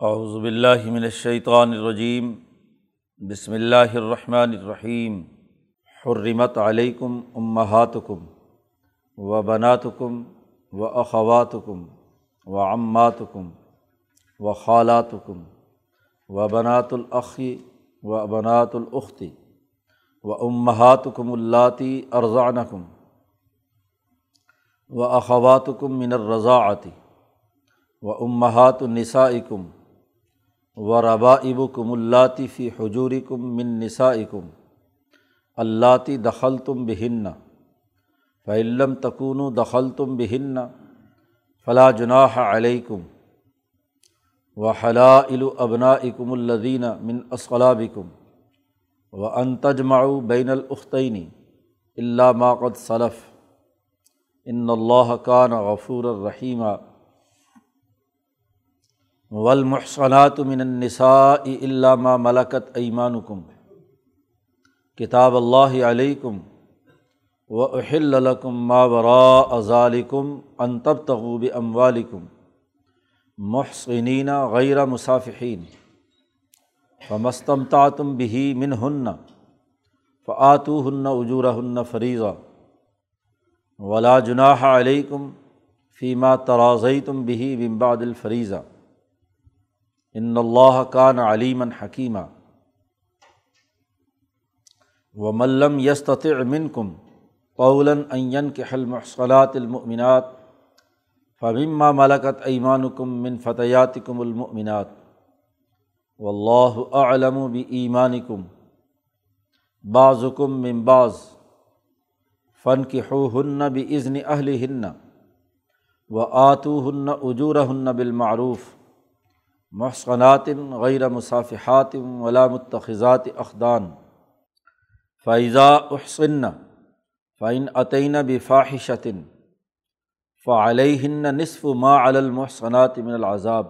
باللہ من الشیطان الرجیم، بسم اللہ الرحمن الرحیم، حرمت علیکم امہاتکم و بناتکم و اخواتکم و عماتکم و خالاتکم و بنات الاخی و بنات الاختی و امہاتکم اللاتی ارضعنکم و اخواتکم من الرضاعتی و امہات النسائکم و ربا ابکم اللاتی فی حجورکم من نسائکم اللاتی دخل تم بہن فعلم تکون دخل تم بہن فلاں جناح علیکم و حلا ابنا اکم الدین من اسقلابکم و انتجماؤ بین العختینی اللہ ماقد صلف ان اللہ کان غفور الرحیمہ ولمحسنات من النساء الا ما ملکت ایمانکم کتاب اللہ علیکم و احل لکم ما وراء ذالکم ان تبتغوا باموالکم محسنین غیر مصافحین فمستمتعتم به منهن فآتوهن اجورهن فریضہ ولا جناح علیکم فیما ترازیتم به من بعد الفریضہ ان اللہ کان علیمن حکیمہ و ملم یست امن کم قولن این کے حل محصلات المؤمنات فمما ملکت ایمان کم من فتحیات کم المؤمنات۔ و اللہ علم و ایمان کم بعضکم من بعض۔ فن کی حو ہن بھی اہل ہن و آتو ہن اجور ہن بالمعروف۔ محسنات غیر مصافحات ولا متخذات اخدان فائضہ احسن فعین عطین بفاحشتن فعلیہن نصف ما المحسنات من العذاب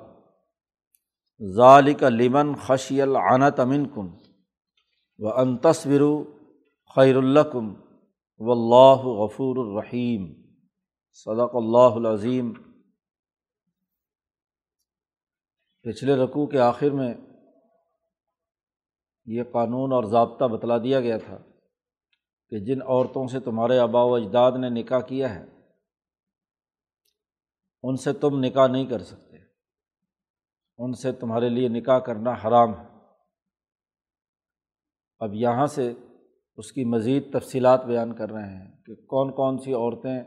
ذالک لمن خشی العنت امن کن و ان تصور خیر الکم و اللہ غفور الرحیم صدق اللہ العظیم پچھلے رقوع کے آخر میں یہ قانون اور ضابطہ بتلا دیا گیا تھا کہ جن عورتوں سے تمہارے آبا و اجداد نے نکاح کیا ہے، ان سے تم نکاح نہیں کر سکتے۔ ان سے تمہارے لیے نکاح کرنا حرام ہے۔ اب یہاں سے اس کی مزید تفصیلات بیان کر رہے ہیں کہ کون کون سی عورتیں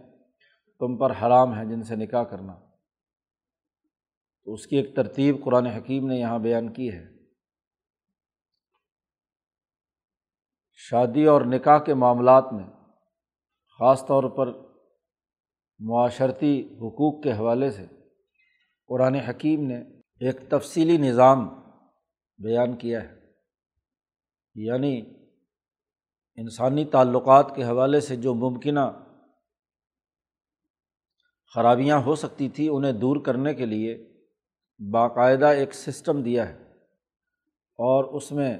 تم پر حرام ہیں جن سے نکاح کرنا۔ تو اس کی ایک ترتیب قرآن حکیم نے یہاں بیان کی ہے۔ شادی اور نکاح کے معاملات میں خاص طور پر معاشرتی حقوق کے حوالے سے قرآن حکیم نے ایک تفصیلی نظام بیان کیا ہے۔ یعنی انسانی تعلقات کے حوالے سے جو ممکنہ خرابیاں ہو سکتی تھیں انہیں دور کرنے کے لیے باقاعدہ ایک سسٹم دیا ہے اور اس میں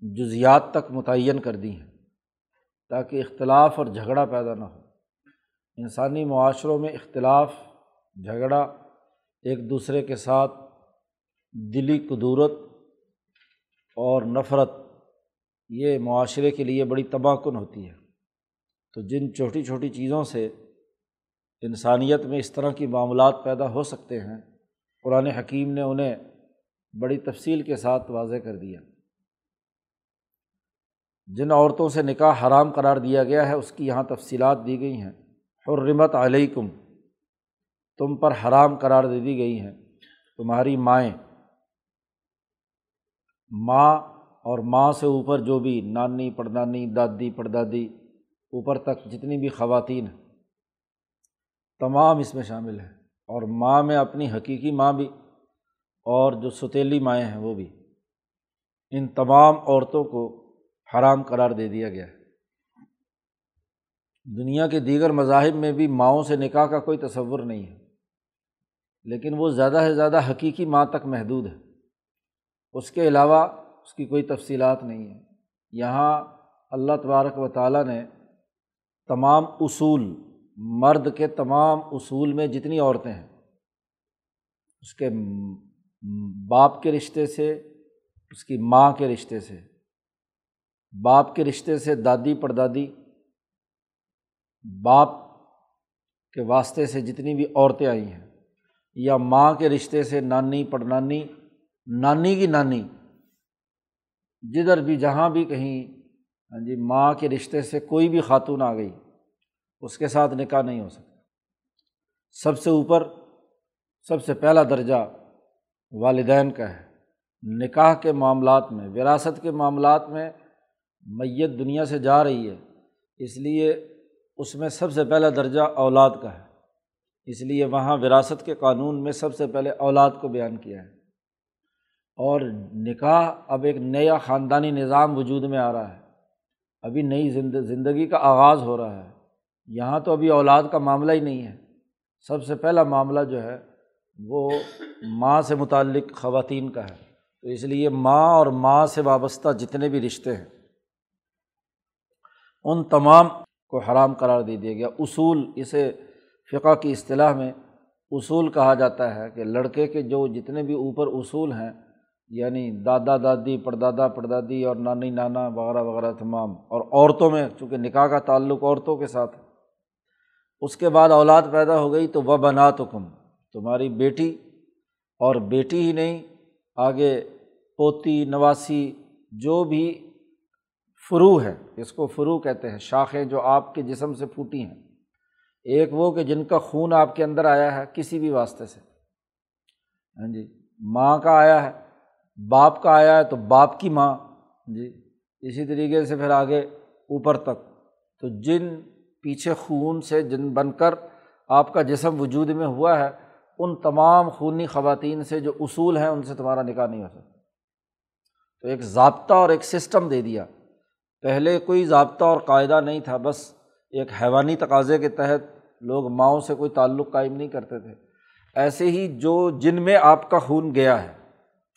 جزیات تک متعین کر دی ہیں تاکہ اختلاف اور جھگڑا پیدا نہ ہو۔ انسانی معاشروں میں اختلاف، جھگڑا ایک دوسرے کے ساتھ دلی قدورت اور نفرت، یہ معاشرے کے لیے بڑی تباہ کن ہوتی ہے۔ تو جن چھوٹی چھوٹی چیزوں سے انسانیت میں اس طرح کی معاملات پیدا ہو سکتے ہیں قرآن حکیم نے انہیں بڑی تفصیل کے ساتھ واضح کر دیا۔ جن عورتوں سے نکاح حرام قرار دیا گیا ہے، اس کی یہاں تفصیلات دی گئی ہیں۔ حرمت علیکم، تم پر حرام قرار دے دی گئی ہیں۔ تمہاری مائیں، ماں اور ماں سے اوپر جو بھی نانی پڑدانی دادی پڑدادی اوپر تک جتنی بھی خواتین ہیں، تمام اس میں شامل ہیں۔ اور ماں میں اپنی حقیقی ماں بھی اور جو ستیلی مائیں ہیں وہ بھی۔ ان تمام عورتوں کو حرام قرار دے دیا گیا ہے۔ دنیا کے دیگر مذاہب میں بھی ماؤں سے نکاح کا کوئی تصور نہیں ہے۔ لیکن وہ زیادہ سے زیادہ حقیقی ماں تک محدود ہے۔ اس کے علاوہ اس کی کوئی تفصیلات نہیں ہے یہاں اللہ تبارک و تعالیٰ نے تمام اصول مرد کے تمام اصول میں جتنی عورتیں ہیں، اس کے باپ کے رشتے سے، اس کی ماں کے رشتے سے، باپ کے رشتے سے دادی پردادی، باپ کے واسطے سے جتنی بھی عورتیں آئی ہیں، یا ماں کے رشتے سے نانی پڑنانی نانی کی نانی، جدھر بھی جہاں بھی کہیں ہاں جی ماں کے رشتے سے کوئی بھی خاتون آ گئی اس کے ساتھ نکاح نہیں ہو سکتا۔ سب سے اوپر، سب سے پہلا درجہ والدین کا ہے۔ نکاح کے معاملات میں، وراثت کے معاملات میں میت دنیا سے جا رہی ہے۔ اس لیے اس میں سب سے پہلا درجہ اولاد کا ہے۔ اس لیے وہاں وراثت کے قانون میں سب سے پہلے اولاد کو بیان کیا ہے۔ اور نکاح اب ایک نیا خاندانی نظام وجود میں آ رہا ہے۔ ابھی نئی زندگی کا آغاز ہو رہا ہے۔ یہاں تو ابھی اولاد کا معاملہ ہی نہیں ہے۔ سب سے پہلا معاملہ جو ہے، وہ ماں سے متعلق خواتین کا ہے۔ تو اس لیے ماں اور ماں سے وابستہ جتنے بھی رشتے ہیں، ان تمام کو حرام قرار دے دیا گیا۔ اصول، اسے فقہ کی اصطلاح میں اصول کہا جاتا ہے کہ لڑکے کے جو جتنے بھی اوپر اصول ہیں یعنی دادا دادی، پردادا پردادی اور نانی نانا وغیرہ وغیرہ، تمام، اور عورتوں میں، چونکہ نکاح کا تعلق عورتوں کے ساتھ ہے اس کے بعد اولاد پیدا ہو گئی تو وہ بنا تو کم تمہاری بیٹی، اور بیٹی ہی نہیں، آگے پوتی، نواسی، جو بھی فرو ہے، اس کو فرو کہتے ہیں، شاخیں جو آپ کے جسم سے پھوٹی ہیں۔ ایک وہ کہ جن کا خون آپ کے اندر آیا ہے کسی بھی واسطے سے۔ ہاں جی ماں کا آیا ہے، باپ کا آیا ہے تو باپ کی ماں۔ ہاں جی اسی طریقے سے پھر آگے اوپر تک۔ تو جن پیچھے خون سے جن بن کر آپ کا جسم وجود میں ہوا ہے، ان تمام خونی خواتین سے جو اصول ہیں، ان سے تمہارا نکاح نہیں ہو سکتا۔ تو ایک ضابطہ اور ایک سسٹم دے دیا۔ پہلے کوئی ضابطہ اور قاعدہ نہیں تھا، بس ایک حیوانی تقاضے کے تحت لوگ ماؤں سے کوئی تعلق قائم نہیں کرتے تھے۔ ایسے ہی جو جن میں آپ کا خون گیا ہے،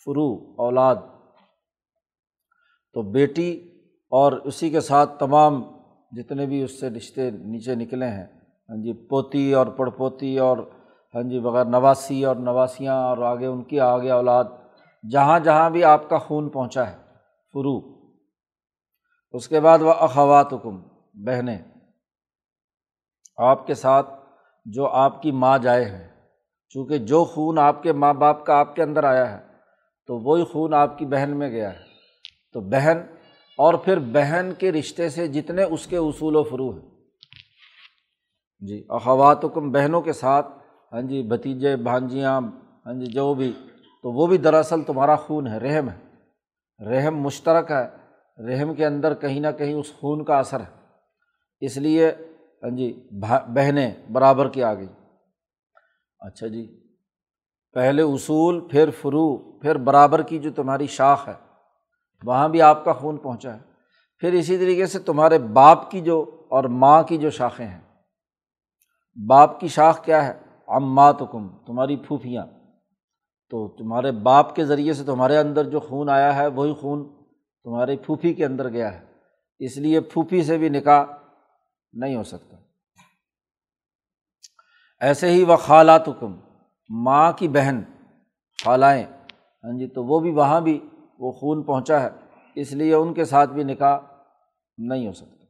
فرو، اولاد، تو بیٹی اور اسی کے ساتھ تمام جتنے بھی اس سے رشتے نیچے نکلے ہیں ہاں جی پوتی اور پڑ پوتی اور ہاں جی بغیر نواسی اور نواسیاں اور آگے ان کی آگے اولاد، جہاں جہاں بھی آپ کا خون پہنچا ہے، فرو۔ اس کے بعد وہ اخوات حکم بہنیں۔ آپ کے ساتھ جو آپ کی ماں جائے ہیں چونکہ جو خون آپ کے ماں باپ کا آپ کے اندر آیا ہے، تو وہی خون آپ کی بہن میں گیا ہے۔ تو بہن اور پھر بہن کے رشتے سے جتنے اس کے اصول و فرو ہیں۔ جی اخوات حکم بہنوں کے ساتھ ہاں جی بھتیجے، بھانجیاں ہاں جی جو بھی، تو وہ بھی دراصل تمہارا خون ہے، رحم ہے۔ رحم مشترک ہے، رحم کے اندر کہیں نہ کہیں اس خون کا اثر ہے۔ اس لیے ہاں جی بہنیں برابر کی آ گئی اچھا جی پہلے اصول، پھر فرو پھر برابر کی جو تمہاری شاخ ہے۔ وہاں بھی آپ کا خون پہنچا ہے۔ پھر اسی طریقے سے تمہارے باپ کی جو اور ماں کی جو شاخیں ہیں۔ باپ کی شاخ کیا ہے؟ امات حکم تمہاری پھوپھیاں۔ تو تمہارے باپ کے ذریعے سے تمہارے اندر جو خون آیا ہے، وہی خون تمہاری پھوپھی کے اندر گیا ہے۔ اس لیے پھوپھی سے بھی نکاح نہیں ہو سکتا۔ ایسے ہی وہ خالات حکم ماں کی بہن، خالائیں۔ ہاں جی تو وہ بھی وہاں بھی وہ خون پہنچا ہے، اس لیے ان کے ساتھ بھی نکاح نہیں ہو سکتا۔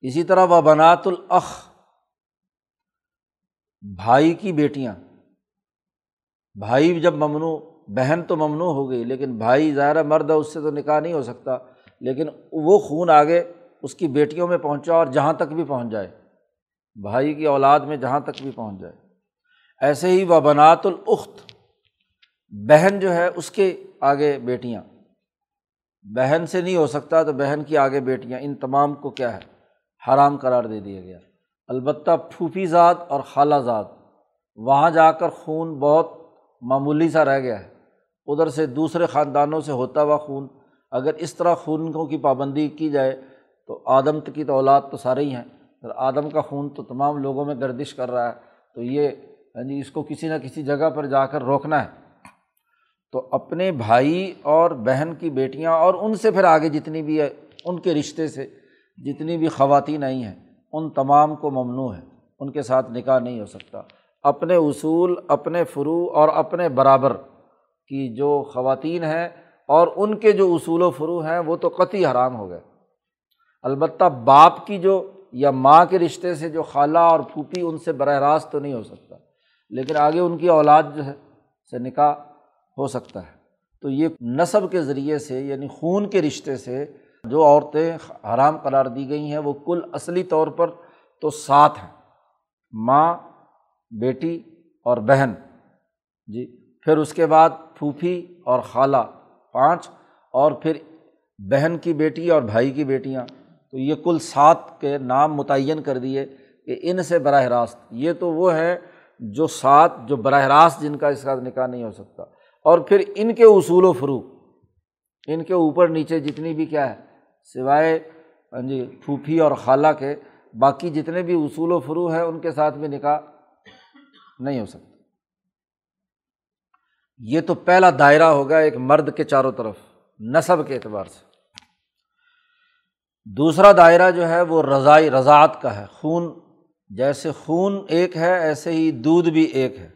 اسی طرح وہ بنات العخ بھائی کی بیٹیاں۔ بھائی جب ممنوع، بہن تو ممنوع ہو گئی، لیکن بھائی ظاہر مرد ہے، اس سے تو نکاح نہیں ہو سکتا۔ لیکن وہ خون آگے اس کی بیٹیوں میں پہنچا اور جہاں تک بھی پہنچ جائے۔ بھائی کی اولاد میں جہاں تک بھی پہنچ جائے۔ ایسے ہی وہ بنات العخت بہن جو ہے اس کے آگے بیٹیاں۔ بہن سے نہیں ہو سکتا تو بہن کی آگے بیٹیاں۔ ان تمام کو کیا ہے؟ حرام قرار دے دیا گیا۔ البتہ پھوپھی ذات اور خالہ ذات وہاں جا کر خون بہت معمولی سا رہ گیا ہے۔ ادھر سے دوسرے خاندانوں سے ہوتا ہوا خون۔ اگر اس طرح خونوں کی پابندی کی جائے تو آدم کی تو اولاد تو سارے ہی ہیں۔ آدم کا خون تو تمام لوگوں میں گردش کر رہا ہے تو یہ یعنی اس کو کسی نہ کسی جگہ پر جا کر روکنا ہے۔ تو اپنے بھائی اور بہن کی بیٹیاں اور ان سے پھر آگے جتنی بھی ہے، ان کے رشتے سے جتنی بھی خواتین آئی ہیں، ان تمام کو ممنوع ہے۔ ان کے ساتھ نکاح نہیں ہو سکتا۔ اپنے اصول، اپنے فرو اور اپنے برابر کی جو خواتین ہیں اور ان کے جو اصول و فرو ہیں، وہ تو قطعی حرام ہو گئے۔ البتہ باپ کی جو یا ماں کے رشتے سے جو خالہ اور پھوپھی ان سے براہ راست تو نہیں ہو سکتا، لیکن آگے ان کی اولاد جو ہے، سے نکاح ہو سکتا ہے۔ تو یہ نصب کے ذریعے سے یعنی خون کے رشتے سے جو عورتیں حرام قرار دی گئی ہیں وہ کل اصلی طور پر تو سات ہیں۔ ماں، بیٹی اور بہن۔ جی پھر اس کے بعد پھوپھی اور خالہ پانچ اور پھر بہن کی بیٹی اور بھائی کی بیٹیاں۔ تو یہ کل سات کے نام متعین کر دیے کہ ان سے براہ راست، یہ تو وہ ہے جو سات، جو براہ راست جن کا اس کا نکاح نہیں ہو سکتا۔ اور پھر ان کے اصول و فرو ان کے اوپر نیچے جتنی بھی کیا ہے، سوائے ہاں جی پھوپھی اور خالہ کے، باقی جتنے بھی اصول و فرو ہیں، ان کے ساتھ بھی نکاح نہیں ہو سکتا۔ یہ تو پہلا دائرہ ہوگا ایک مرد کے چاروں طرف نصب کے اعتبار سے۔ دوسرا دائرہ جو ہے، وہ رضائی، رضاعت کا ہے۔ خون، جیسے خون ایک ہے، ایسے ہی دودھ بھی ایک ہے۔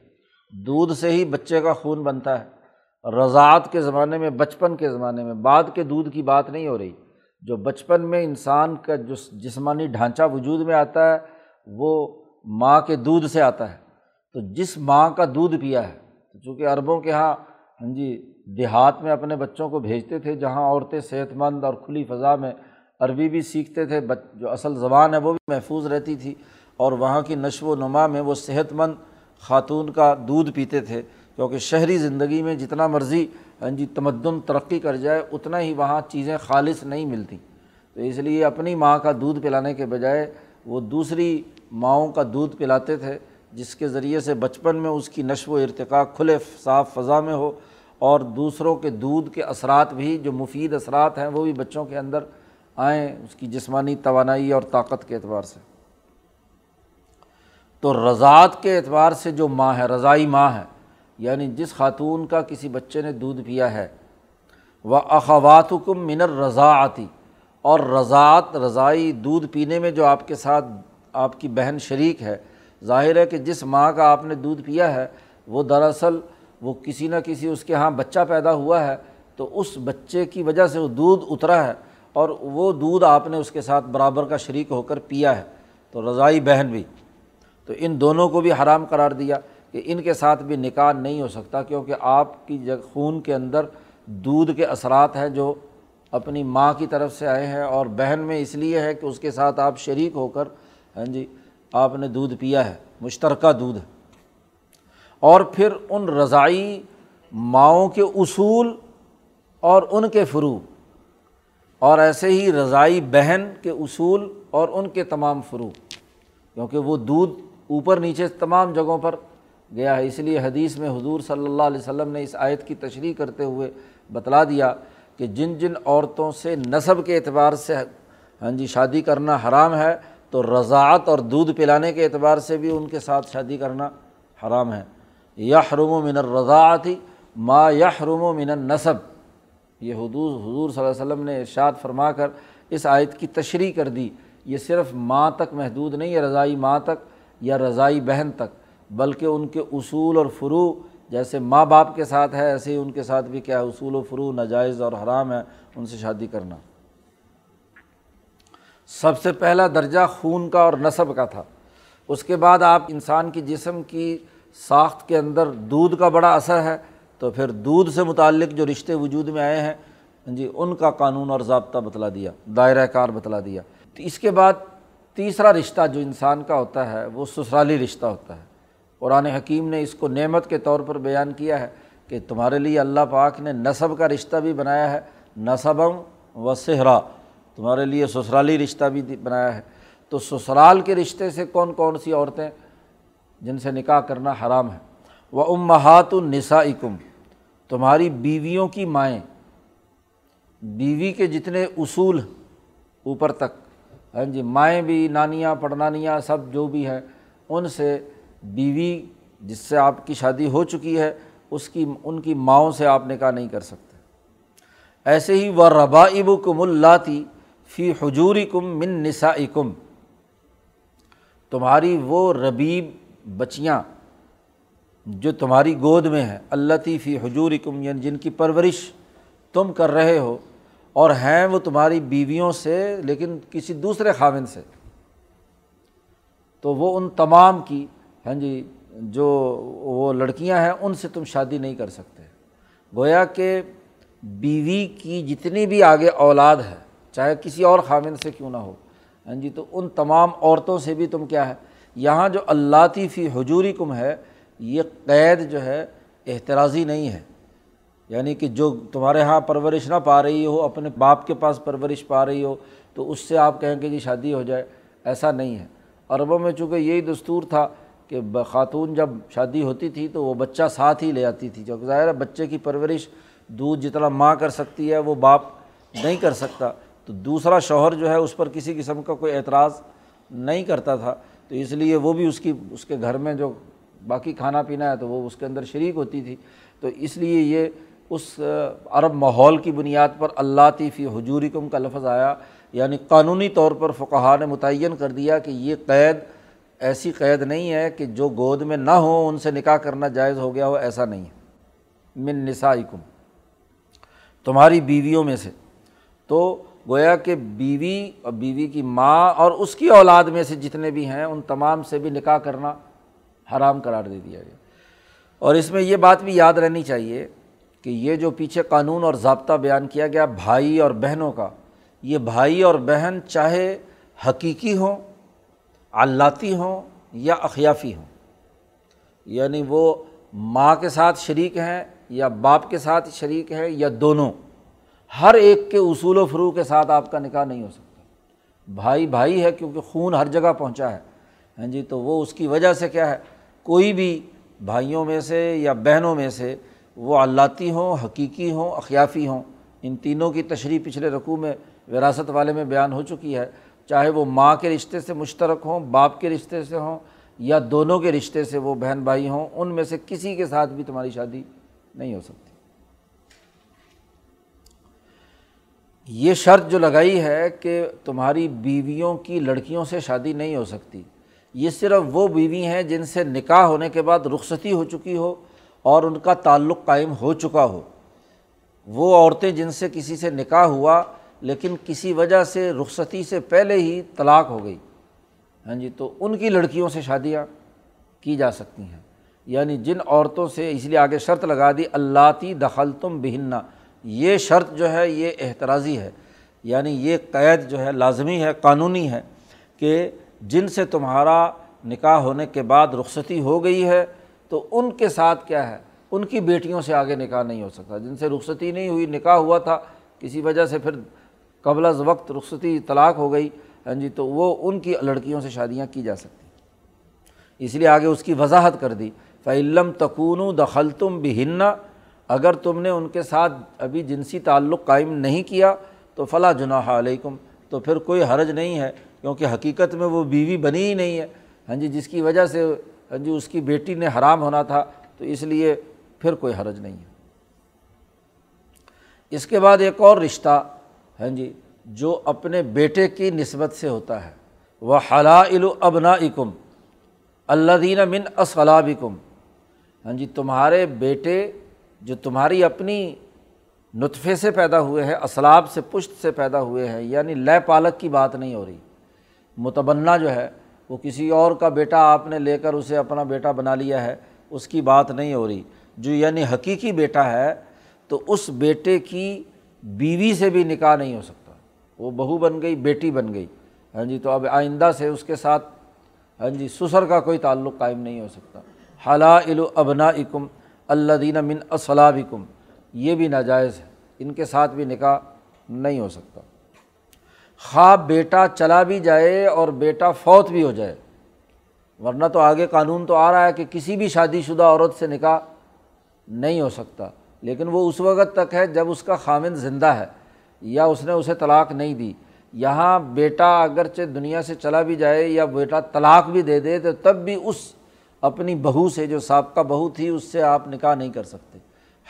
دودھ سے ہی بچے کا خون بنتا ہے۔ رضاعت کے زمانے میں، بچپن کے زمانے میں، بعد کے دودھ کی بات نہیں ہو رہی۔ جو بچپن میں انسان کا جو جسمانی ڈھانچہ وجود میں آتا ہے، وہ ماں کے دودھ سے آتا ہے۔ تو جس ماں کا دودھ پیا ہے چونکہ عربوں کے یہاں ہاں جی دیہات میں اپنے بچوں کو بھیجتے تھے، جہاں عورتیں صحت مند اور کھلی فضا میں عربی بھی سیکھتے تھے جو اصل زبان ہے وہ بھی محفوظ رہتی تھی۔ اور وہاں کی نشو و نما میں وہ صحت مند خاتون کا دودھ پیتے تھے۔ کیونکہ شہری زندگی میں جتنا مرضی ہاں جی تمدن، ترقی کر جائے، اتنا ہی وہاں چیزیں خالص نہیں ملتی۔ تو اس لیے اپنی ماں کا دودھ پلانے کے بجائے وہ دوسری ماؤں کا دودھ پلاتے تھے، جس کے ذریعے سے بچپن میں اس کی نشو و ارتقاء کھلے، صاف فضا میں ہو، اور دوسروں کے دودھ کے اثرات بھی، جو مفید اثرات ہیں، وہ بھی بچوں کے اندر آئیں اس کی جسمانی توانائی اور طاقت کے اعتبار سے۔ تو رضاعت کے اعتبار سے جو ماں ہے، رضائی ماں ہے یعنی جس خاتون کا کسی بچے نے دودھ پیا ہے وہ اخوات حکم منر رضا آتی اور رضاعت، رضائی دودھ پینے میں جو آپ کے ساتھ آپ کی بہن شریک ہے، ظاہر ہے کہ جس ماں کا آپ نے دودھ پیا ہے، وہ دراصل وہ کسی نہ کسی اس کے یہاں بچہ پیدا ہوا ہے، تو اس بچے کی وجہ سے وہ دودھ اترا ہے، اور وہ دودھ آپ نے اس کے ساتھ برابر کا شریک ہو کر پیا ہے، تو رضائی بہن بھی۔ تو ان دونوں کو بھی حرام قرار دیا۔ کہ ان کے ساتھ بھی نکاح نہیں ہو سکتا کیونکہ آپ کی جگ خون کے اندر دودھ کے اثرات ہیں جو اپنی ماں کی طرف سے آئے ہیں اور بہن میں اس لیے ہے کہ اس کے ساتھ آپ شریک ہو کر ہاں جی آپ نے دودھ پیا ہے، مشترکہ دودھ۔ ہے اور پھر ان رضائی ماؤں کے اصول اور ان کے فرو اور ایسے ہی رضائی بہن کے اصول اور ان کے تمام فرو کیونکہ وہ دودھ اوپر نیچے تمام جگہوں پر گیا ہے۔ اس لیے حدیث میں حضور صلی اللہ علیہ وسلم نے اس آیت کی تشریح کرتے ہوئے بتلا دیا کہ جن جن عورتوں سے نصب کے اعتبار سے ہاں جی شادی کرنا حرام ہے، تو رضاعت اور دودھ پلانے کے اعتبار سے بھی ان کے ساتھ شادی کرنا حرام ہے۔ یا حروم و من الرضاعتی ما یا حروم و من نصب یہ حدود حضور صلی اللہ علیہ وسلم نے ارشاد فرما کر اس آیت کی تشریح کر دی۔ یہ صرف ماں تک محدود نہیں ہے، رضائی ماں تک یا رضائی بہن تک۔ بلکہ ان کے اصول اور فرو جیسے ماں باپ کے ساتھ ہے، ایسے ہی ان کے ساتھ بھی کیا اصول و فرو ناجائز اور حرام ہے، ان سے شادی کرنا۔ سب سے پہلا درجہ خون کا اور نصب کا تھا۔ اس کے بعد آپ انسان کی جسم کی ساخت کے اندر دودھ کا بڑا اثر ہے، تو پھر دودھ سے متعلق جو رشتے وجود میں آئے ہیں ہاں جی ان کا قانون اور ضابطہ بتلا دیا دائرۂ کار بتلا دیا۔ تو اس کے بعد تیسرا رشتہ جو انسان کا ہوتا ہے، وہ سسرالی رشتہ ہوتا ہے۔ قرآن حکیم نے اس کو نعمت کے طور پر بیان کیا ہے کہ تمہارے لیے اللہ پاک نے نصب کا رشتہ بھی بنایا ہے نصبم و صحرا۔ تمہارے لیے سسرالی رشتہ بھی بنایا ہے۔ تو سسرال کے رشتے سے کون کون سی عورتیں جن سے نکاح کرنا حرام ہے؟ وہ امہات النسا کم تمہاری بیویوں کی مائیں۔ بیوی کے جتنے اصول اوپر تک۔ ہاں جی مائیں بھی، نانیاں، پڑنانیاں، سب جو بھی ہیں، ان سے بیوی جس سے آپ کی شادی ہو چکی ہے، اس کی، ان کی ماؤں سے آپ نکاح نہیں کر سکتے۔ ایسے ہی وہ ربا اب کم اللہ فی حجوری کم من نسا کم تمہاری وہ ربیب بچیاں جو تمہاری گود میں ہے اللہ فی حجور کم یعنی جن کی پرورش تم کر رہے ہو، اور ہیں وہ تمہاری بیویوں سے، لیکن کسی دوسرے خاون سے۔ تو وہ ان تمام کی ہاں جی جو وہ لڑکیاں ہیں، ان سے تم شادی نہیں کر سکتے۔ گویا کہ بیوی کی جتنی بھی آگے اولاد ہے، چاہے کسی اور خامن سے کیوں نہ ہو ہاں جی تو ان تمام عورتوں سے بھی تم کیا ہے؟ یہاں جو اللہ فی حجوری کم ہے، یہ قید جو ہے احتراضی نہیں ہے۔ یعنی کہ جو تمہارے یہاں پرورش نہ پا رہی ہو، اپنے باپ کے پاس پرورش پا رہی ہو، تو اس سے آپ کہیں کہ جی شادی ہو جائے، ایسا نہیں ہے۔ عربوں میں چونکہ یہی دستور تھا کہ خاتون جب شادی ہوتی تھی تو وہ بچہ ساتھ ہی لے آتی تھی۔ جو ظاہر ہے بچے کی پرورش دودھ جتنا ماں کر سکتی ہے وہ باپ نہیں کر سکتا۔ تو دوسرا شوہر جو ہے اس پر کسی قسم کا کوئی اعتراض نہیں کرتا تھا۔ تو اس لیے وہ بھی اس کی اس کے گھر میں جو باقی کھانا پینا ہے تو وہ اس کے اندر شریک ہوتی تھی۔ تو اس لیے یہ اس عرب ماحول کی بنیاد پر اللہ فی حجورکم کا لفظ آیا۔ یعنی قانونی طور پر فقہ نے متعین کر دیا کہ یہ قید ایسی قید نہیں ہے کہ جو گود میں نہ ہوں ان سے نکاح کرنا جائز ہو گیا ہو، ایسا نہیں ہے۔ من نسائکم۔ تمہاری بیویوں میں سے۔ تو گویا کہ بیوی اور بیوی کی ماں اور اس کی اولاد میں سے جتنے بھی ہیں، ان تمام سے بھی نکاح کرنا حرام قرار دے دیا گیا۔ اور اس میں یہ بات بھی یاد رہنی چاہیے کہ یہ جو پیچھے قانون اور ضابطہ بیان کیا گیا، بھائی اور بہنوں کا، یہ بھائی اور بہن چاہے حقیقی ہوں علاتی ہوں یا اخیافی ہوں؟ یعنی وہ ماں کے ساتھ شریک ہیں یا باپ کے ساتھ شریک ہیں یا دونوں؟ ہر ایک کے اصول و فرو کے ساتھ آپ کا نکاح نہیں ہو سکتا۔ بھائی بھائی ہے کیونکہ خون ہر جگہ پہنچا ہے۔ ہاں جی تو وہ اس کی وجہ سے کیا ہے؟ کوئی بھی بھائیوں میں سے یا بہنوں میں سے وہ علاتی ہوں، حقیقی ہوں، اخیافی ہوں، ان تینوں کی تشریح پچھلے رقوع میں وراثت والے میں بیان ہو چکی ہے۔ چاہے وہ ماں کے رشتے سے مشترک ہوں، باپ کے رشتے سے ہوں یا دونوں کے رشتے سے وہ بہن بھائی ہوں، ان میں سے کسی کے ساتھ بھی تمہاری شادی نہیں ہو سکتی۔ یہ شرط جو لگائی ہے کہ تمہاری بیویوں کی لڑکیوں سے شادی نہیں ہو سکتی۔ یہ صرف وہ بیوی ہیں جن سے نکاح ہونے کے بعد رخصتی ہو چکی ہو اور ان کا تعلق قائم ہو چکا ہو۔ وہ عورتیں جن سے کسی سے نکاح ہوا لیکن کسی وجہ سے رخصتی سے پہلے ہی طلاق ہو گئی۔ ہاں جی تو ان کی لڑکیوں سے شادیاں کی جا سکتی ہیں۔ یعنی جن عورتوں سے اس لیے آگے شرط لگا دی اللہ تی دخل تم بہننا یہ شرط جو ہے، یہ احتراضی ہے۔ یعنی یہ قید جو ہے، لازمی ہے، قانونی ہے کہ جن سے تمہارا نکاح ہونے کے بعد رخصتی ہو گئی ہے، تو ان کے ساتھ کیا ہے؟ ان کی بیٹیوں سے آگے نکاح نہیں ہو سکتا۔ جن سے رخصتی نہیں ہوئی، نکاح ہوا تھا، کسی وجہ سے پھر قبل از وقت رخصتی طلاق ہو گئی ہاں جی تو وہ ان کی لڑکیوں سے شادیاں کی جا سکتی۔ اس لیے آگے اس کی وضاحت کر دی۔ فعلم تکون دخل تم بہننا اگر تم نے ان کے ساتھ ابھی جنسی تعلق قائم نہیں کیا، تو فلاں جناح علیکم تو پھر کوئی حرج نہیں ہے، کیونکہ حقیقت میں وہ بیوی بنی ہی نہیں ہے۔ ہاں جی جس کی وجہ سے ہاں جی اس کی بیٹی نے حرام ہونا تھا، تو اس لیے پھر کوئی حرج نہیں ہے۔ اس کے بعد ایک اور رشتہ ہاں جی جو اپنے بیٹے کی نسبت سے ہوتا ہے۔ وہ حلا ابنا اکم اللہ دین من اصلابکم ہاں جی تمہارے بیٹے جو تمہاری اپنی نطفے سے پیدا ہوئے ہیں، اسلاب سے، پشت سے پیدا ہوئے ہیں یعنی لے پالک کی بات نہیں ہو رہی۔ متبنہ جو ہے، وہ کسی اور کا بیٹا آپ نے لے کر اسے اپنا بیٹا بنا لیا ہے، اس کی بات نہیں ہو رہی۔ جو یعنی حقیقی بیٹا ہے، تو اس بیٹے کی بیوی سے بھی نکاح نہیں ہو سکتا۔ وہ بہو بن گئی، بیٹی بن گئی۔ ہاں جی تو اب آئندہ سے اس کے ساتھ ہاں جی سسر کا کوئی تعلق قائم نہیں ہو سکتا۔ حلا ال ابنا اکم اللہ دین من اصلابکم۔ یہ بھی ناجائز ہے۔ ان کے ساتھ بھی نکاح نہیں ہو سکتا۔ خواب بیٹا چلا بھی جائے اور بیٹا فوت بھی ہو جائے۔ ورنہ تو آگے قانون تو آ رہا ہے کہ کسی بھی شادی شدہ عورت سے نکاح نہیں ہو سکتا۔ لیکن وہ اس وقت تک ہے جب اس کا خامند زندہ ہے یا اس نے اسے طلاق نہیں دی۔ یہاں بیٹا اگرچہ دنیا سے چلا بھی جائے یا بیٹا طلاق بھی دے دے تو تب بھی اس اپنی بہو سے جو سابقہ بہو تھی اس سے آپ نکاح نہیں کر سکتے۔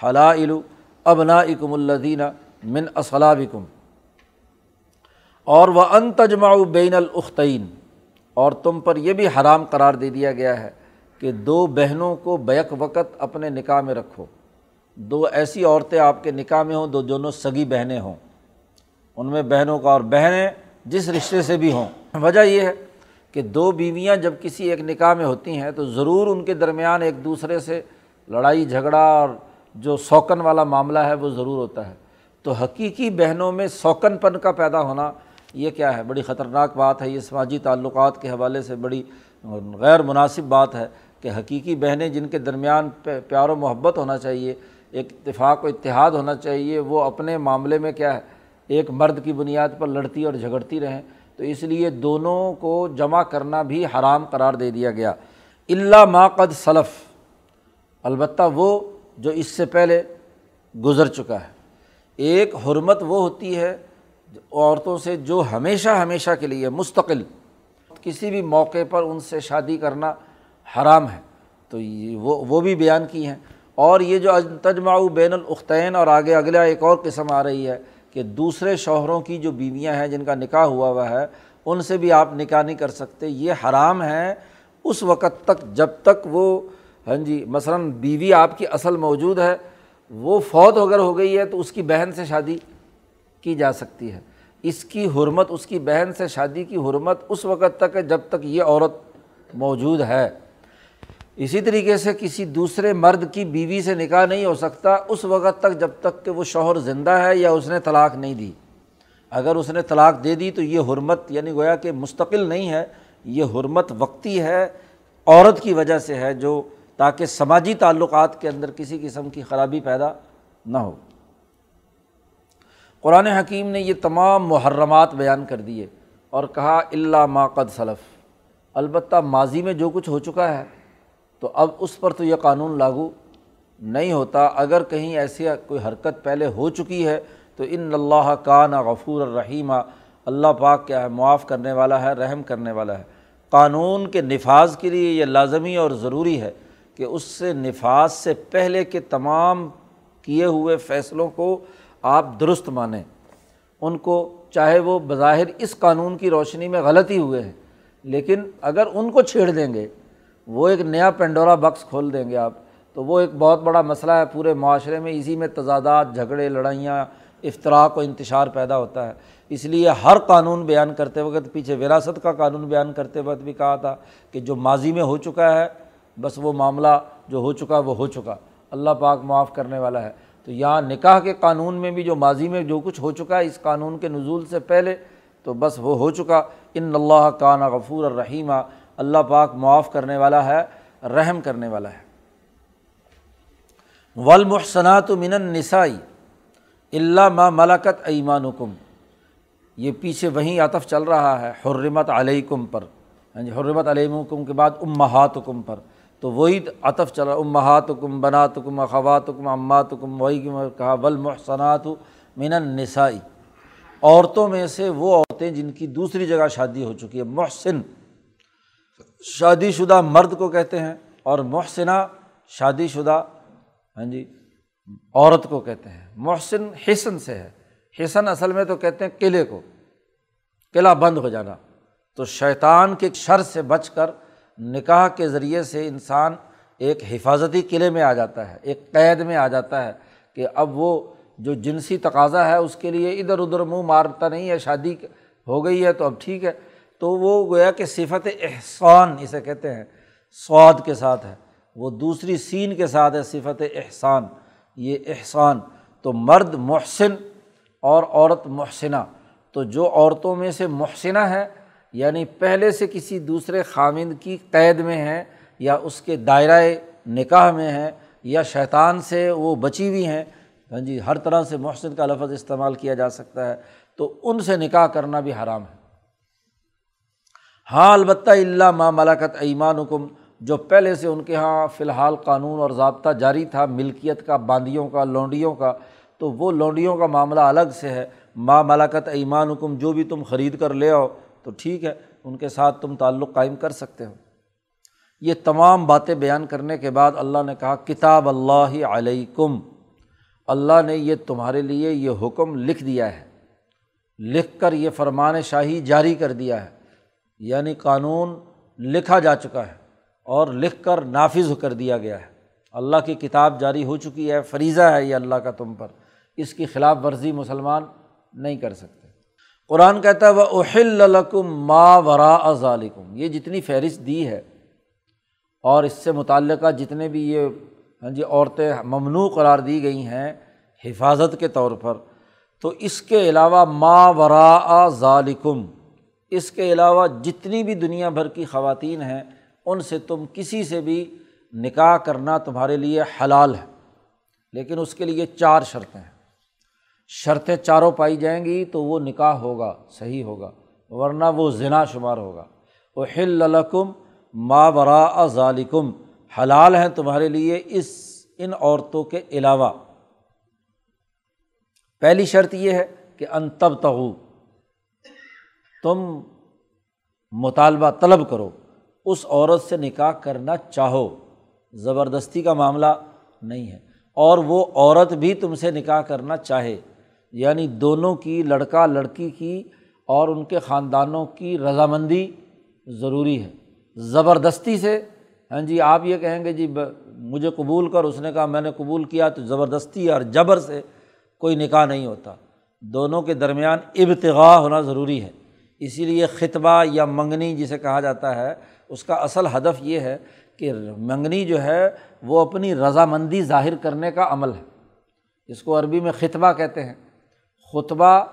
حلا علو ابنا اکم الدینہ من اصلابکم۔ اور وہ ان تجمع بین الاختین۔ اور تم پر یہ بھی حرام قرار دے دیا گیا ہے کہ دو بہنوں کو بیک وقت اپنے نکاح میں رکھو۔ دو ایسی عورتیں آپ کے نکاح میں ہوں، دو دونوں سگی بہنیں ہوں۔ ان میں بہنوں کا اور بہنیں جس رشتے سے بھی ہوں۔ وجہ یہ ہے کہ دو بیویاں جب کسی ایک نکاح میں ہوتی ہیں تو ضرور ان کے درمیان ایک دوسرے سے لڑائی، جھگڑا اور جو سوکن والا معاملہ ہے وہ ضرور ہوتا ہے۔ تو حقیقی بہنوں میں سوکن پن کا پیدا ہونا یہ کیا ہے؟ بڑی خطرناک بات ہے۔ یہ سماجی تعلقات کے حوالے سے بڑی غیر مناسب بات ہے کہ حقیقی بہنیں جن کے درمیان پیار و محبت ہونا چاہیے ایک اتفاق و اتحاد ہونا چاہیے، وہ اپنے معاملے میں کیا ہے، ایک مرد کی بنیاد پر لڑتی اور جھگڑتی رہیں۔ تو اس لیے دونوں کو جمع کرنا بھی حرام قرار دے دیا گیا۔ اللہ ماقد صلف البتہ وہ جو اس سے پہلے گزر چکا ہے۔ ایک حرمت وہ ہوتی ہے عورتوں سے جو ہمیشہ ہمیشہ کے لیے مستقل، کسی بھی موقع پر ان سے شادی کرنا حرام ہے۔ تو یہ وہ وہ بھی بیان کی ہیں۔ اور یہ جو تجماؤ بین الاختین اور آگے اگلا ایک اور قسم آ رہی ہے کہ دوسرے شوہروں کی جو بیویاں ہیں جن کا نکاح ہوا ہوا ہے، ان سے بھی آپ نکاح نہیں کر سکتے۔ یہ حرام ہے۔ اس وقت تک جب تک وہ ہاں جی مثلاً بیوی آپ کی اصل موجود ہے، وہ فوت اگر ہو گئی ہے تو اس کی بہن سے شادی کی جا سکتی ہے۔ اس کی حرمت، اس کی بہن سے شادی کی حرمت اس وقت تک ہے جب تک یہ عورت موجود ہے۔ اسی طریقے سے کسی دوسرے مرد کی بیوی سے نکاح نہیں ہو سکتا، اس وقت تک جب تک کہ وہ شوہر زندہ ہے یا اس نے طلاق نہیں دی۔ اگر اس نے طلاق دے دی تو یہ حرمت یعنی گویا کہ مستقل نہیں ہے، یہ حرمت وقتی ہے، عورت کی وجہ سے ہے جو تاکہ سماجی تعلقات کے اندر کسی قسم کی خرابی پیدا نہ ہو۔ قرآن حکیم نے یہ تمام محرمات بیان کر دیے اور کہا اللہ ماقد صلف البتہ ماضی میں جو کچھ ہو چکا ہے تو اب اس پر تو یہ قانون لاگو نہیں ہوتا۔ اگر کہیں ایسی کوئی حرکت پہلے ہو چکی ہے تو ان اللہ کا نا غفور الرحیمہ اللہ پاک کیا ہے، معاف کرنے والا ہے، رحم کرنے والا ہے۔ قانون کے نفاذ کے لیے یہ لازمی اور ضروری ہے کہ اس سے نفاذ سے پہلے کے تمام کیے ہوئے فیصلوں کو آپ درست مانیں۔ ان کو چاہے وہ بظاہر اس قانون کی روشنی میں غلطی ہوئے ہیں، لیکن اگر ان کو چھیڑ دیں گے وہ ایک نیا پینڈورا بکس کھول دیں گے آپ۔ تو وہ ایک بہت بڑا مسئلہ ہے پورے معاشرے میں، اسی میں تضادات، جھگڑے، لڑائیاں افطراک و انتشار پیدا ہوتا ہے۔ اس لیے ہر قانون بیان کرتے وقت، پیچھے وراثت کا قانون بیان کرتے وقت بھی کہا تھا کہ جو ماضی میں ہو چکا ہے، بس وہ معاملہ جو ہو چکا وہ ہو چکا۔ اللہ پاک معاف کرنے والا ہے۔ تو یہاں نکاح کے قانون میں بھی جو ماضی میں جو کچھ ہو چکا ہے، اس قانون کے نزول سے پہلے تو بس وہ ہو چکا۔ ان اللہ کانا غفور الرحیمہ اللہ پاک معاف کرنے والا ہے، رحم کرنے والا ہے۔ ولمحسنات من النسائی اللہ ما ملکت ایمان یہ پیچھے وہیں عطف چل رہا ہے، حرمت علیکم پر۔ ہاں جی حرمت علیہ حکم کے بعد امہات حکم پر۔ تو وہی عطف چلا امہات حکم بنات حکم اخوات حکم امات حکم وہی کہا ولمحسنات من النسائی عورتوں میں سے وہ عورتیں جن کی دوسری جگہ شادی ہو چکی ہے، محسن۔ شادی شدہ مرد کو کہتے ہیں اور محسنہ شادی شدہ ہاں جی عورت کو کہتے ہیں۔ محسن حسن سے ہے۔ حسن اصل میں تو کہتے ہیں قلعے کو، قلعہ بند ہو جانا۔ تو شیطان کے شر سے بچ کر نکاح کے ذریعے سے انسان ایک حفاظتی قلعے میں آ جاتا ہے، ایک قید میں آ جاتا ہے کہ اب وہ جو جنسی تقاضا ہے اس کے لیے ادھر ادھر منہ مارتا نہیں ہے، شادی ہو گئی ہے تو اب ٹھیک ہے۔ تو وہ گویا کہ صفت احسان اسے کہتے ہیں سواد کے ساتھ ہے۔ وہ دوسری سین کے ساتھ ہے، صفت احسان۔ یہ احسان، تو مرد محسن اور عورت محسنہ۔ تو جو عورتوں میں سے محسنہ ہے یعنی پہلے سے کسی دوسرے خامند کی قید میں ہے، یا اس کے دائرۂ نکاح میں ہے، یا شیطان سے وہ بچی ہوئی ہیں ہاں جی ہر طرح سے محسن کا لفظ استعمال کیا جا سکتا ہے۔ تو ان سے نکاح کرنا بھی حرام ہے۔ ہاں البتہ اللہ ماں ملاکت ایمان حکم جو پہلے سے ان کے یہاں فی الحال قانون اور ضابطہ جاری تھا، ملکیت کا، باندیوں کا، لونڈیوں کا، تو وہ لونڈیوں کا معاملہ الگ سے ہے۔ ماں ملاکت ایمان حکم جو بھی تم خرید کر لے آؤ، تو ٹھیک ہے، ان کے ساتھ تم تعلق قائم کر سکتے ہو۔ یہ تمام باتیں بیان کرنے کے بعد اللہ نے کہا، کتاب اللہ علیکم۔ اللہ نے یہ تمہارے لیے یہ حکم لکھ دیا ہے۔ لکھ کر یہ فرمان شاہی جاری کر دیا ہے۔ یعنی قانون لکھا جا چکا ہے اور لکھ کر نافذ کر دیا گیا ہے۔ اللہ کی کتاب جاری ہو چکی ہے، فریضہ ہے یہ اللہ کا تم پر۔ اس کی خلاف ورزی مسلمان نہیں کر سکتے۔ قرآن کہتا ہے وہ اہل الکم ما ورا ظالکم یہ جتنی فہرست دی ہے اور اس سے متعلقہ جتنے بھی یہ ہاں جی عورتیں ممنوع قرار دی گئی ہیں حفاظت کے طور پر، تو اس کے علاوہ ما ورا ظالکم اس کے علاوہ جتنی بھی دنیا بھر کی خواتین ہیں، ان سے تم کسی سے بھی نکاح کرنا تمہارے لیے حلال ہے۔ لیکن اس کے لیے چار شرطیں ہیں۔ شرطیں چاروں پائی جائیں گی تو وہ نکاح ہوگا، صحیح ہوگا، ورنہ وہ ذنا شمار ہوگا۔ وہ ہلکم ما برا ظالکم حلال ہیں تمہارے لیے اس، ان عورتوں کے علاوہ۔ پہلی شرط یہ ہے کہ انتب تغو تم مطالبہ طلب کرو، اس عورت سے نکاح کرنا چاہو۔ زبردستی کا معاملہ نہیں ہے۔ اور وہ عورت بھی تم سے نکاح کرنا چاہے۔ یعنی دونوں کی، لڑکا لڑکی کی اور ان کے خاندانوں کی رضامندی ضروری ہے۔ زبردستی سے۔ ہاں جی آپ یہ کہیں گے جی مجھے قبول کر، اس نے کہا میں نے قبول کیا، تو زبردستی اور جبر سے کوئی نکاح نہیں ہوتا۔ دونوں کے درمیان ابتغاء ہونا ضروری ہے۔ اسی لیے خطبہ یا منگنی جسے کہا جاتا ہے، اس کا اصل ہدف یہ ہے کہ منگنی جو ہے، وہ اپنی رضامندی ظاہر کرنے کا عمل ہے۔ اس کو عربی میں خطبہ کہتے ہیں۔ خطبہ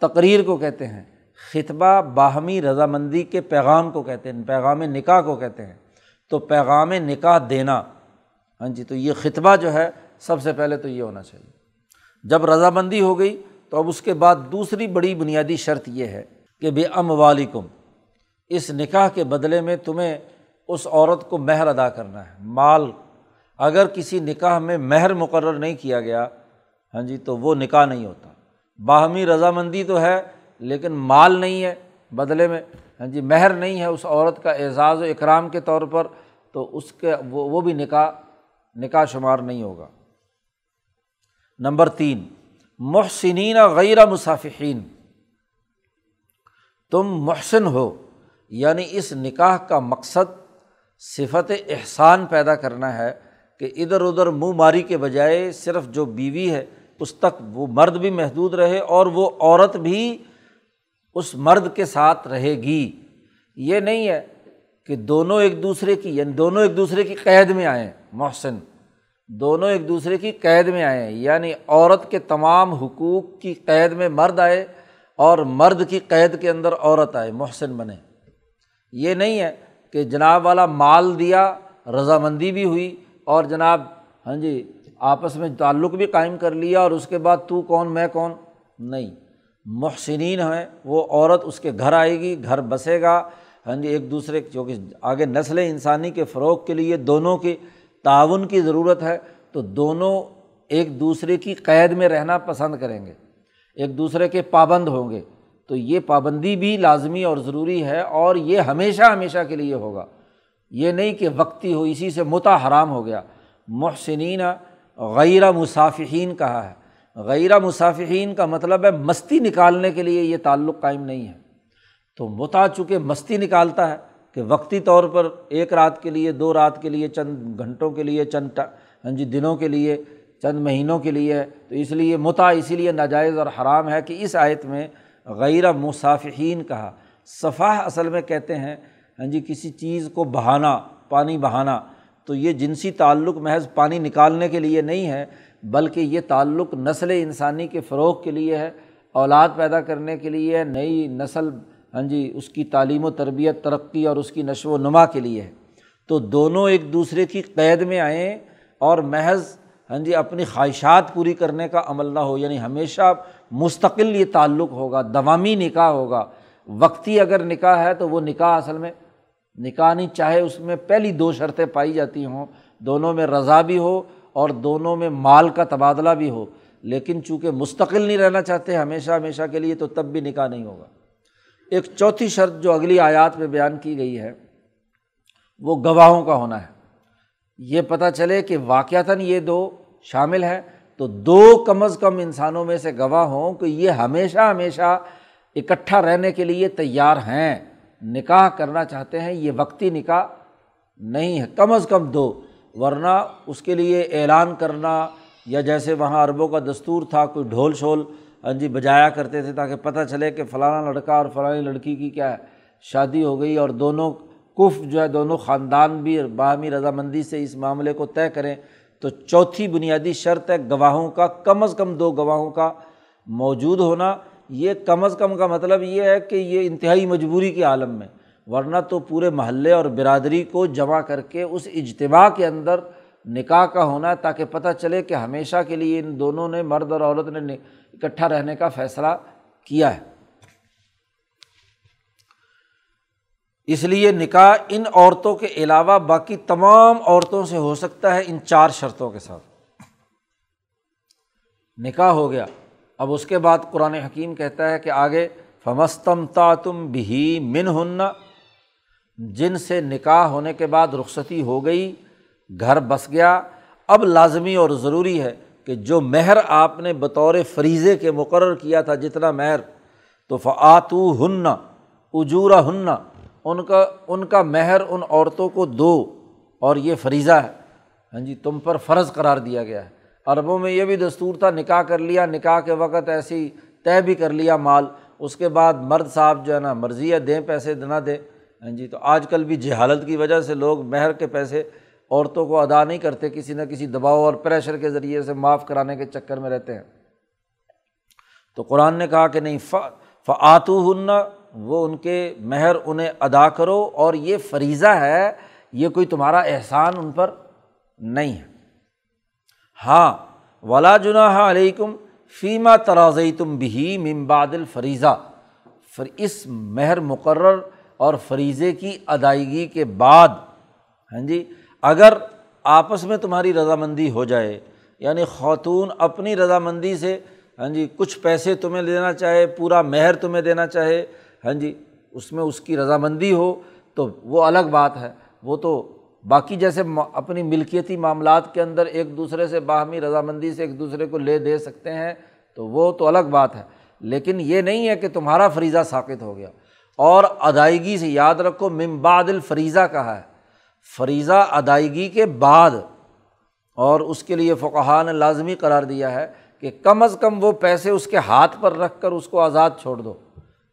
تقریر کو کہتے ہیں۔ خطبہ باہمی رضامندی کے پیغام کو کہتے ہیں، پیغام نکاح کو کہتے ہیں۔ تو پیغام نکاح دینا ہاں جی تو یہ خطبہ جو ہے، سب سے پہلے تو یہ ہونا چاہیے۔ جب رضامندی ہو گئی، تو اب اس کے بعد دوسری بڑی بنیادی شرط یہ ہے کہ بے ام والم اس نکاح کے بدلے میں تمہیں اس عورت کو مہر ادا کرنا ہے۔ مال، اگر کسی نکاح میں مہر مقرر نہیں کیا گیا ہاں جی تو وہ نکاح نہیں ہوتا۔ باہمی رضامندی تو ہے، لیکن مال نہیں ہے بدلے میں ہاں جی مہر نہیں ہے اس عورت کا اعزاز و اکرام کے طور پر، تو اس کے وہ وہ بھی نکاح نکاح شمار نہیں ہوگا۔ نمبر تین، محسنین غیر مصافین تم محسن ہو۔ یعنی اس نکاح کا مقصد صفت احسان پیدا کرنا ہے کہ ادھر ادھر منہ ماری کے بجائے صرف جو بیوی ہے، اس تک وہ مرد بھی محدود رہے اور وہ عورت بھی اس مرد کے ساتھ رہے گی۔ یہ نہیں ہے کہ دونوں ایک دوسرے کی یعنی دونوں ایک دوسرے کی قید میں آئیں، محسن۔ دونوں ایک دوسرے کی قید میں آئیں یعنی عورت کے تمام حقوق کی قید میں مرد آئے اور مرد کی قید کے اندر عورت آئے، محسن بنے۔ یہ نہیں ہے کہ جناب والا مال دیا، رضامندی بھی ہوئی اور جناب ہاں جی آپس میں تعلق بھی قائم کر لیا اور اس کے بعد تو کون، میں کون؟ نہیں۔ محسنین ہیں، وہ عورت اس کے گھر آئے گی، گھر بسے گا۔ ہاں جی ایک دوسرے جو کہ آگے نسل انسانی کے فروغ کے لیے دونوں کی تعاون کی ضرورت ہے، تو دونوں ایک دوسرے کی قید میں رہنا پسند کریں گے۔ ایک دوسرے کے پابند ہوں گے، تو یہ پابندی بھی لازمی اور ضروری ہے اور یہ ہمیشہ ہمیشہ کے لیے ہوگا۔ یہ نہیں کہ وقتی ہو، اسی سے متا حرام ہو گیا۔ محسنین غیر مصافحین کہا ہے۔ غیر مصافحین کا مطلب ہے مستی نکالنے کے لیے یہ تعلق قائم نہیں ہے۔ تو متا چونکہ مستی نکالتا ہے کہ وقتی طور پر ایک رات کے لیے، دو رات کے لیے، چند گھنٹوں کے لیے، چند ہاں جی دنوں کے لیے چند مہینوں کے لیے، تو اس لیے متا اسی لیے ناجائز اور حرام ہے کہ اس آیت میں غیر مصافحین کہا۔ صفح اصل میں کہتے ہیں ہاں جی کسی چیز کو بہانا، پانی بہانا، تو یہ جنسی تعلق محض پانی نکالنے کے لیے نہیں ہے، بلکہ یہ تعلق نسل انسانی کے فروغ کے لیے ہے، اولاد پیدا کرنے کے لیے ہے نئی نسل ہاں جی اس کی تعلیم و تربیت، ترقی اور اس کی نشو و نما کے لیے ہے۔ تو دونوں ایک دوسرے کی قید میں آئیں اور محض ہاں جی اپنی خواہشات پوری کرنے کا عمل نہ ہو یعنی ہمیشہ مستقل یہ تعلق ہوگا، دوامی نکاح ہوگا۔ وقتی اگر نکاح ہے تو وہ نکاح اصل میں، نکاح نہیں، چاہے اس میں پہلی دو شرطیں پائی جاتی ہوں، دونوں میں رضا بھی ہو اور دونوں میں مال کا تبادلہ بھی ہو۔ لیکن چونکہ مستقل نہیں رہنا چاہتے، ہمیشہ ہمیشہ کے لیے تو تب بھی نکاح نہیں ہوگا۔ ایک چوتھی شرط جو اگلی آیات میں بیان کی گئی ہے، وہ گواہوں کا ہونا ہے۔ یہ پتہ چلے کہ واقعتاً یہ دو شامل ہیں، تو دو کم از کم انسانوں میں سے گواہ ہوں کہ یہ ہمیشہ ہمیشہ اکٹھا رہنے کے لیے تیار ہیں۔ نکاح کرنا چاہتے ہیں، یہ وقتی نکاح نہیں ہے۔ کم از کم دو، ورنہ اس کے لیے اعلان کرنا یا جیسے وہاں عربوں کا دستور تھا، کوئی ڈھول شول ہاں جی بجایا کرتے تھے تاکہ پتہ چلے کہ فلانا لڑکا اور فلانی لڑکی کی کیا ہے، شادی ہو گئی اور دونوں کف جو ہے دونوں خاندان بھی باہمی رضامندی سے اس معاملے کو طے کریں، تو چوتھی بنیادی شرط ہے گواہوں کا، کم از کم دو گواہوں کا موجود ہونا۔ یہ کم از کم کا مطلب یہ ہے کہ یہ انتہائی مجبوری کے عالم میں، ورنہ تو پورے محلے اور برادری کو جمع کر کے اس اجتماع کے اندر نکاح کا ہونا ہے تاکہ پتہ چلے کہ ہمیشہ کے لیے ان دونوں نے مرد اور عورت نے اکٹھا رہنے کا فیصلہ کیا ہے۔ اس لیے نکاح ان عورتوں کے علاوہ باقی تمام عورتوں سے ہو سکتا ہے ان چار شرطوں کے ساتھ۔ نکاح ہو گیا۔ اب اس کے بعد قرآن حکیم کہتا ہے کہ آگے فمستم تا تم بھی من ہننا جن سے نکاح ہونے کے بعد رخصتی ہو گئی، گھر بس گیا۔ اب لازمی اور ضروری ہے کہ جو مہر آپ نے بطور فریضے کے مقرر کیا تھا، جتنا مہر، تو فعتو ہننا اجورا ہننا ان کا ان کا مہر ان عورتوں کو دو اور یہ فریضہ ہے۔ ہاں جی تم پر فرض قرار دیا گیا ہے۔ عربوں میں یہ بھی دستور تھا، نکاح کر لیا، نکاح کے وقت ایسی طے بھی کر لیا مال، اس کے بعد مرد صاحب جو ہے نا، مرضی ہے، دیں پیسے، نہ دیں۔ ہاں جی تو آج کل بھی جہالت کی وجہ سے لوگ مہر کے پیسے عورتوں کو ادا نہیں کرتے، کسی نہ کسی دباؤ اور پریشر کے ذریعے سے معاف کرانے کے چکر میں رہتے ہیں۔ تو قرآن نے کہا کہ نہیں فعتو ہننا وہ ان کے مہر انہیں ادا کرو اور یہ فریضہ ہے، یہ کوئی تمہارا احسان ان پر نہیں ہے۔ ہاں ولا جناح علیکم فیمہ ترازئی تم بھی ممباد الفریضہ۔ اس مہر مقرر اور فریضے کی ادائیگی کے بعد ہاں جی اگر آپس میں تمہاری رضامندی ہو جائے یعنی خاتون اپنی رضامندی سے ہاں جی کچھ پیسے تمہیں دینا چاہے، پورا مہر تمہیں دینا چاہے ہاں جی اس میں اس کی رضامندی ہو تو وہ الگ بات ہے۔ وہ تو باقی جیسے اپنی ملکیتی معاملات کے اندر ایک دوسرے سے باہمی رضامندی سے ایک دوسرے کو لے دے سکتے ہیں تو وہ تو الگ بات ہے۔ لیکن یہ نہیں ہے کہ تمہارا فریضہ ثابت ہو گیا۔ اور ادائیگی سے یاد رکھو ممباد الفریضہ کہا ہے۔ فریضہ ادائیگی کے بعد، اور اس کے لیے فقہ نے لازمی قرار دیا ہے کہ کم از کم وہ پیسے اس کے ہاتھ پر رکھ کر اس کو آزاد چھوڑ دو۔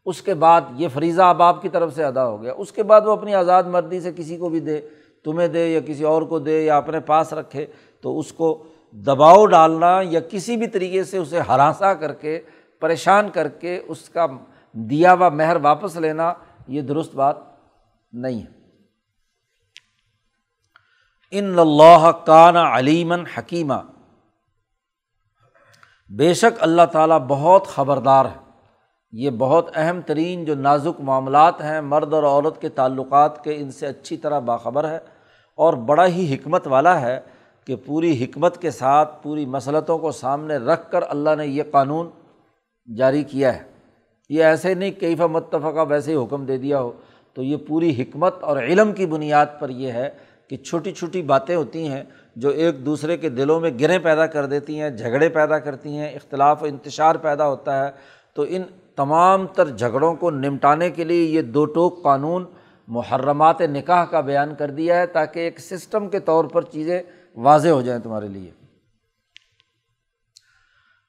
اس کے بعد یہ فریضہ اب آپ کی طرف سے ادا ہو گیا۔ اس کے بعد وہ اپنی آزاد مردی سے کسی کو بھی دے، تمہیں دے یا کسی اور کو دے یا اپنے پاس رکھے، تو اس کو دباؤ ڈالنا یا کسی بھی طریقے سے اسے ہراساں کر کے، پریشان کر کے اس کا دیا ہوا مہر واپس لینا، یہ درست بات نہیں ہے۔ ان اللہ کان علیمن حکیمہ بے شک اللہ تعالیٰ بہت خبردار ہے۔ یہ بہت اہم ترین جو نازک معاملات ہیں مرد اور عورت کے تعلقات کے، ان سے اچھی طرح باخبر ہے اور بڑا ہی حکمت والا ہے کہ پوری حکمت کے ساتھ، پوری مسلطوں کو سامنے رکھ کر اللہ نے یہ قانون جاری کیا ہے۔ یہ ایسے نہیں کئی متفقہ ویسے ہی حکم دے دیا ہو۔ تو یہ پوری حکمت اور علم کی بنیاد پر یہ ہے کہ چھوٹی چھوٹی باتیں ہوتی ہیں جو ایک دوسرے کے دلوں میں گریں پیدا کر دیتی ہیں، جھگڑے پیدا کرتی ہیں، اختلاف و انتشار پیدا ہوتا ہے۔ تو ان تمام تر جھگڑوں کو نمٹانے کے لیے یہ دو ٹوک قانون محرمات نکاح کا بیان کر دیا ہے تاکہ ایک سسٹم کے طور پر چیزیں واضح ہو جائیں تمہارے لیے۔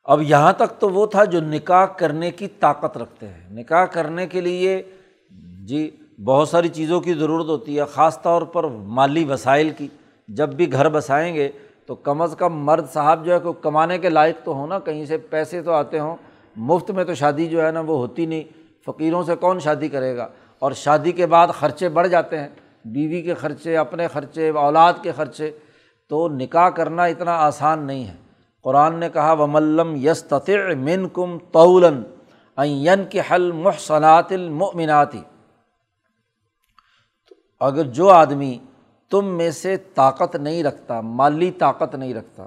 اب یہاں تک تو وہ تھا جو نکاح کرنے کی طاقت رکھتے ہیں۔ نکاح کرنے کے لیے جی بہت ساری چیزوں کی ضرورت ہوتی ہے، خاص طور پر مالی وسائل کی۔ جب بھی گھر بسائیں گے تو کم از کم مرد صاحب جو ہے، کوئی کمانے کے لائق تو ہونا کہیں سے پیسے تو آتے ہوں۔ مفت میں تو شادی جو ہے نا وہ ہوتی نہیں۔ فقیروں سے کون شادی کرے گا؟ اور شادی کے بعد خرچے بڑھ جاتے ہیں۔ بیوی کے خرچے، اپنے خرچے، اولاد کے خرچے۔ تو نکاح کرنا اتنا آسان نہیں ہے۔ قرآن نے کہا و ملم یس من کم طولن این کے حل محسنات المناتی اگر جو آدمی تم میں سے طاقت نہیں رکھتا، مالی طاقت نہیں رکھتا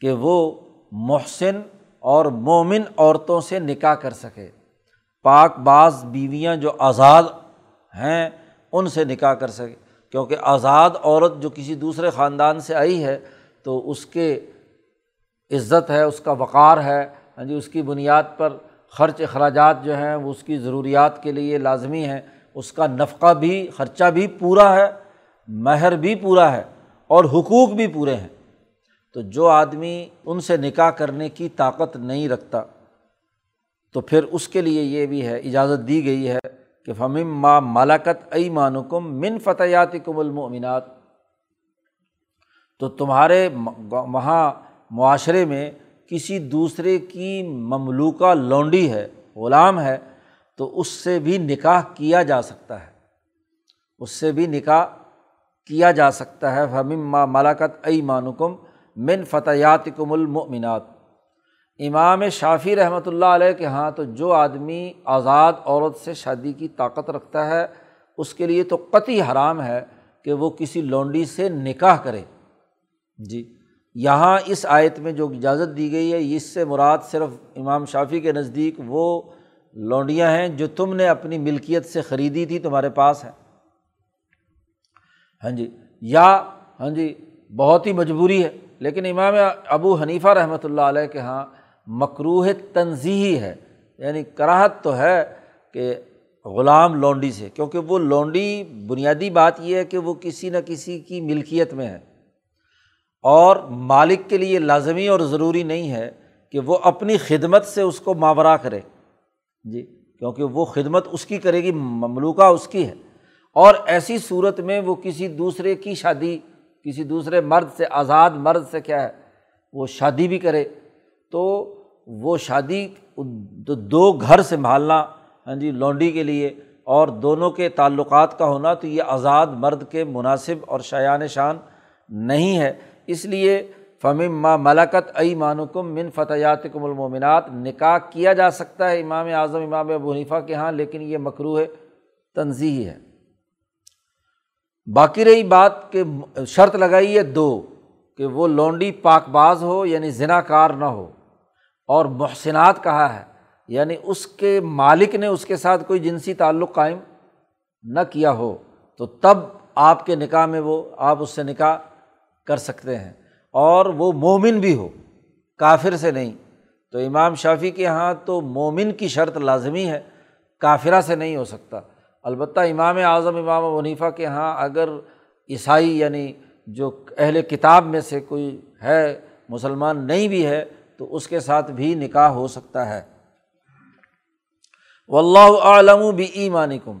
کہ وہ محسن اور مومن عورتوں سے نکاح کر سکے۔ پاک بعض بیویاں جو آزاد ہیں، ان سے نکاح کر سکے۔ کیونکہ آزاد عورت جو کسی دوسرے خاندان سے آئی ہے، تو اس کے عزت ہے، اس کا وقار ہے ہاں جی اس کی بنیاد پر خرچ اخراجات جو ہیں، وہ اس کی ضروریات کے لیے لازمی ہیں۔ اس کا نفقہ بھی، خرچہ بھی پورا ہے، مہر بھی پورا ہے اور حقوق بھی پورے ہیں۔ تو جو آدمی ان سے نکاح کرنے کی طاقت نہیں رکھتا، تو پھر اس کے لیے یہ بھی ہے، اجازت دی گئی ہے کہ فمم ما مالاکت ائی مانکم من فتحیات کم المنات تو تمہارے وہاں معاشرے میں کسی دوسرے کی مملوکہ لونڈی ہے، غلام ہے، تو اس سے بھی نکاح کیا جا سکتا ہے۔ اس سے بھی نکاح کیا جا سکتا ہے۔ فمم ما مالاکت ائی مانکم من فتحیات کم المنات امام شافی رحمۃ اللہ علیہ کے ہاں تو جو آدمی آزاد عورت سے شادی کی طاقت رکھتا ہے، اس کے لیے تو قطعی حرام ہے کہ وہ کسی لونڈی سے نکاح کرے۔ جی یہاں اس آیت میں جو اجازت دی گئی ہے، اس سے مراد صرف امام شافی کے نزدیک وہ لونڈیاں ہیں جو تم نے اپنی ملکیت سے خریدی تھی، تمہارے پاس ہیں۔ ہاں جی یا ہاں جی بہت ہی مجبوری ہے۔ لیکن امام ابو حنیفہ رحمۃ اللہ علیہ کے یہاں مقروح تنظیحی ہے یعنی کراہت تو ہے کہ غلام لونڈی سے، کیونکہ وہ لونڈی بنیادی بات یہ ہے کہ وہ کسی نہ کسی کی ملکیت میں ہے۔ اور مالک کے لیے لازمی اور ضروری نہیں ہے کہ وہ اپنی خدمت سے اس کو ماورا کرے۔ جی کیونکہ وہ خدمت اس کی کرے گی، مملوکہ اس کی ہے۔ اور ایسی صورت میں وہ کسی دوسرے کی شادی کسی دوسرے مرد سے، آزاد مرد سے کیا ہے، وہ شادی بھی کرے۔ تو وہ شادی دو گھر سنبھالنا ہاں جی لونڈی کے لیے اور دونوں کے تعلقات کا ہونا، تو یہ آزاد مرد کے مناسب اور شایان شان نہیں ہے۔ اس لیے فمم ما ملکت ائی مانکم من فتحیات کم المومنات نکاح کیا جا سکتا ہے امام اعظم، امام ابو حنیفہ کے یہاں لیکن یہ مکرو ہے تنظیحی ہے۔ باقی رہی بات کہ شرط لگائی ہے دو، کہ وہ لونڈی پاک باز ہو یعنی ذنا کار نہ ہو۔ اور محسنات کہا ہے یعنی اس کے مالک نے اس کے ساتھ کوئی جنسی تعلق قائم نہ کیا ہو۔ تو تب آپ کے نکاح میں وہ، آپ اس سے نکاح کر سکتے ہیں۔ اور وہ مومن بھی ہو، کافر سے نہیں۔ تو امام شافی کے یہاں تو مومن کی شرط لازمی ہے، کافرہ سے نہیں ہو سکتا۔ البتہ امام اعظم، امام ونیفا کے یہاں اگر عیسائی یعنی جو اہل کتاب میں سے کوئی ہے، مسلمان نہیں بھی ہے، تو اس کے ساتھ بھی نکاح ہو سکتا ہے۔ و اللہ عالم بھی ایمان کم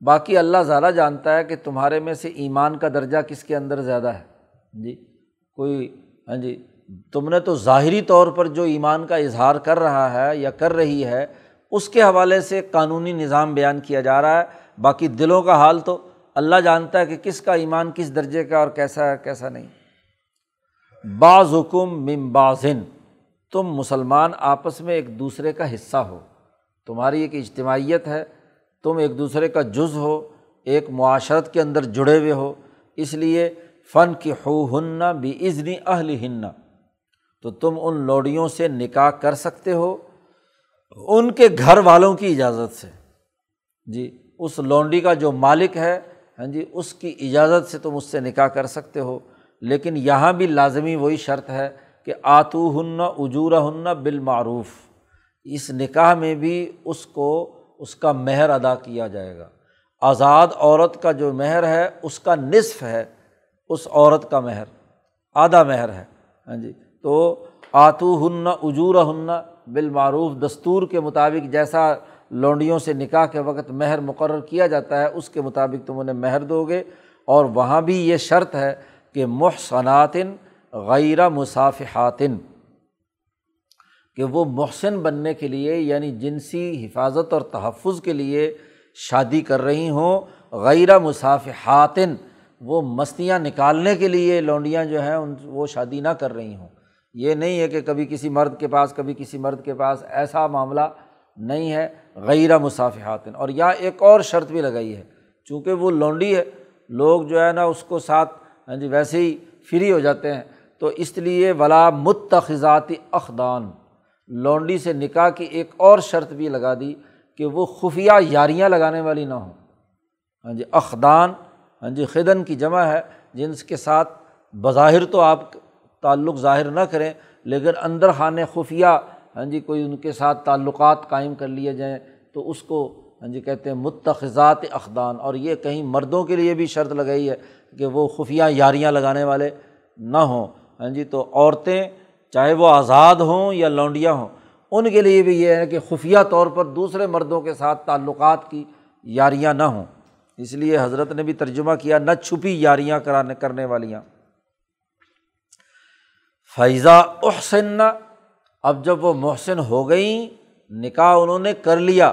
باقی اللہ زیادہ جانتا ہے کہ تمہارے میں سے ایمان کا درجہ کس کے اندر زیادہ ہے۔ جی کوئی ہاں جی تم نے تو ظاہری طور پر جو ایمان کا اظہار کر رہا ہے یا کر رہی ہے اس کے حوالے سے قانونی نظام بیان کیا جا رہا ہے۔ باقی دلوں کا حال تو اللہ جانتا ہے کہ کس کا ایمان کس درجے کا اور کیسا ہے، کیسا نہیں۔ بعض حکم ممبازن تم مسلمان آپس میں ایک دوسرے کا حصہ ہو۔ تمہاری ایک اجتماعیت ہے، تم ایک دوسرے کا جز ہو، ایک معاشرت کے اندر جڑے ہوئے ہو۔ اس لیے فن کی ہو ہننا بھی ازنی اہل ہننا تو تم ان لوڑیوں سے نکاح کر سکتے ہو۔ ان کے گھر والوں کی اجازت سے۔ جی اس لونڈی کا جو مالک ہے ہاں جی اس کی اجازت سے تم اس سے نکاح کر سکتے ہو۔ لیکن یہاں بھی لازمی وہی شرط ہے کہ آتو ہن اجورا ہن بالمعروف۔ اس نکاح میں بھی اس کو، اس کا مہر ادا کیا جائے گا۔ آزاد عورت کا جو مہر ہے، اس کا نصف ہے، اس عورت کا مہر، آدھا مہر ہے۔ ہاں جی تو آتو ہن اجورا ہن بالمعروف دستور کے مطابق جیسا لونڈیوں سے نکاح کے وقت مہر مقرر کیا جاتا ہے، اس کے مطابق تم انہیں مہر دو گے۔ اور وہاں بھی یہ شرط ہے کہ محسناتن غیر مصافحاتن، کہ وہ محسن بننے کے لیے یعنی جنسی حفاظت اور تحفظ کے لیے شادی کر رہی ہوں۔ غیر مصافحاتن، وہ مستیاں نکالنے کے لیے لونڈیاں جو ہیں، ان وہ شادی نہ کر رہی ہوں۔ یہ نہیں ہے کہ کبھی کسی مرد کے پاس، کبھی کسی مرد کے پاس ایسا معاملہ نہیں ہے غیر مصافحات اور یا ایک اور شرط بھی لگائی ہے، چونکہ وہ لونڈی ہے، لوگ جو ہے نا اس کو ساتھ ہاں جی ویسے ہی فری ہو جاتے ہیں۔ تو اس لیے ولا متخذاتی اخدان۔ لونڈی سے نکاح کی ایک اور شرط بھی لگا دی کہ وہ خفیہ یاریاں لگانے والی نہ ہوں۔ ہاں جی اخدان ہاں جی خدن کی جمع ہے، جنس کے ساتھ بظاہر تو آپ تعلق ظاہر نہ کریں، لیکن اندر خانے خفیہ ہاں جی کوئی ان کے ساتھ تعلقات قائم کر لیے جائیں تو اس کو ہاں جی کہتے ہیں متخذات اخدان اور یہ کہیں مردوں کے لیے بھی شرط لگائی ہے کہ وہ خفیہ یاریاں لگانے والے نہ ہوں۔ ہاں جی تو عورتیں چاہے وہ آزاد ہوں یا لونڈیاں ہوں، ان کے لیے بھی یہ ہے کہ خفیہ طور پر دوسرے مردوں کے ساتھ تعلقات کی یاریاں نہ ہوں۔ اس لیے حضرت نے بھی ترجمہ کیا، نہ چھپی یاریاں کرانے، کرنے والیاں۔ فیضا احسن اب جب وہ محسن ہو گئیں، نکاح انہوں نے کر لیا۔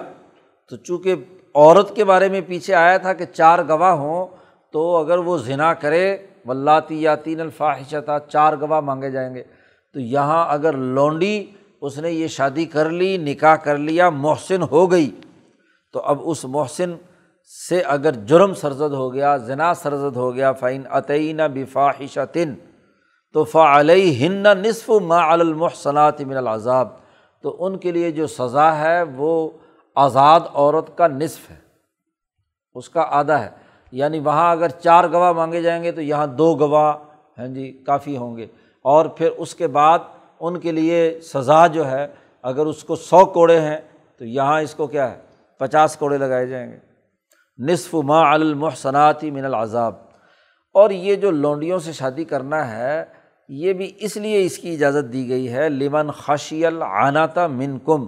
تو چونکہ عورت کے بارے میں پیچھے آیا تھا کہ چار گواہ ہوں، تو اگر وہ ذنا کرے ولاتی یا تین الفاحشہ چار گواہ مانگے جائیں گے۔ تو یہاں اگر لونڈی، اس نے یہ شادی کر لی، نکاح کر لیا، محسن ہو گئی، تو اب اس محسن سے اگر جرم سرزد ہو گیا ذنا سرزد ہو گیا فعین عطعین بفاحشہ تن تو فعلیہ ہن نصف ما المحسنات من العذاب۔ تو ان کے لیے جو سزا ہے وہ آزاد عورت کا نصف ہے۔ اس کا آدھا ہے۔ یعنی وہاں اگر چار گواہ مانگے جائیں گے تو یہاں دو گواہ ہیں جی کافی ہوں گے۔ اور پھر اس کے بعد ان کے لیے سزا جو ہے، اگر اس کو سو کوڑے ہیں تو یہاں اس کو کیا ہے، پچاس کوڑے لگائے جائیں گے۔ نصف ما المحسناتی من العذاب۔ اور یہ جو لونڈیوں سے شادی کرنا ہے یہ بھی اس لیے اس کی اجازت دی گئی ہے، لمن خشی العناتا من کم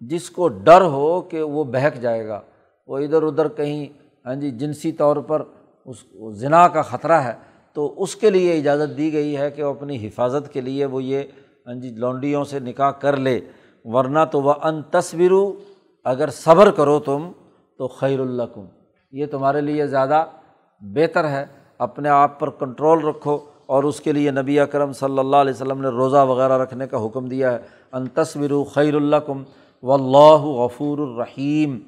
جس کو ڈر ہو کہ وہ بہک جائے گا۔ وہ ادھر ادھر کہیں ہاں جی جنسی طور پر اس ذنا کا خطرہ ہے، تو اس کے لیے اجازت دی گئی ہے کہ وہ اپنی حفاظت کے لیے وہ یہ ہاں جی لونڈیوں سے نکاح کر لے۔ ورنہ تو وہ ان تصویروں اگر صبر کرو تم تو خیر اللہ کم یہ تمہارے لیے زیادہ بہتر ہے۔ اپنے آپ پر کنٹرول رکھو۔ اور اس کے لیے نبی اکرم صلی اللہ علیہ وسلم نے روزہ وغیرہ رکھنے کا حکم دیا ہے۔ ان تصور خیر اللہ کم و اللہ غفور الرحیم۔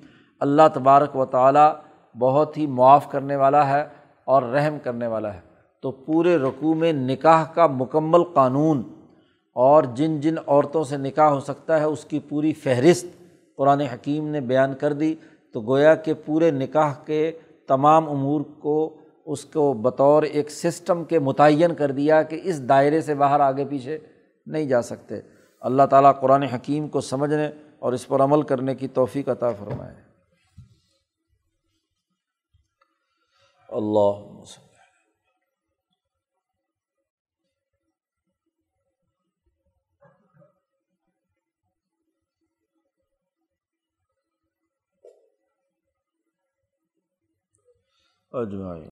اللہ تبارک و تعالیٰ بہت ہی معاف کرنے والا ہے اور رحم کرنے والا ہے۔ تو پورے رقوع میں نکاح کا مکمل قانون اور جن جن عورتوں سے نکاح ہو سکتا ہے اس کی پوری فہرست قرآن حکیم نے بیان کر دی۔ تو گویا کہ پورے نکاح کے تمام امور کو اس کو بطور ایک سسٹم کے متعین کر دیا کہ اس دائرے سے باہر آگے پیچھے نہیں جا سکتے۔ اللہ تعالیٰ قرآن حکیم کو سمجھنے اور اس پر عمل کرنے کی توفیق عطا فرمائے۔ اللہ اجمائی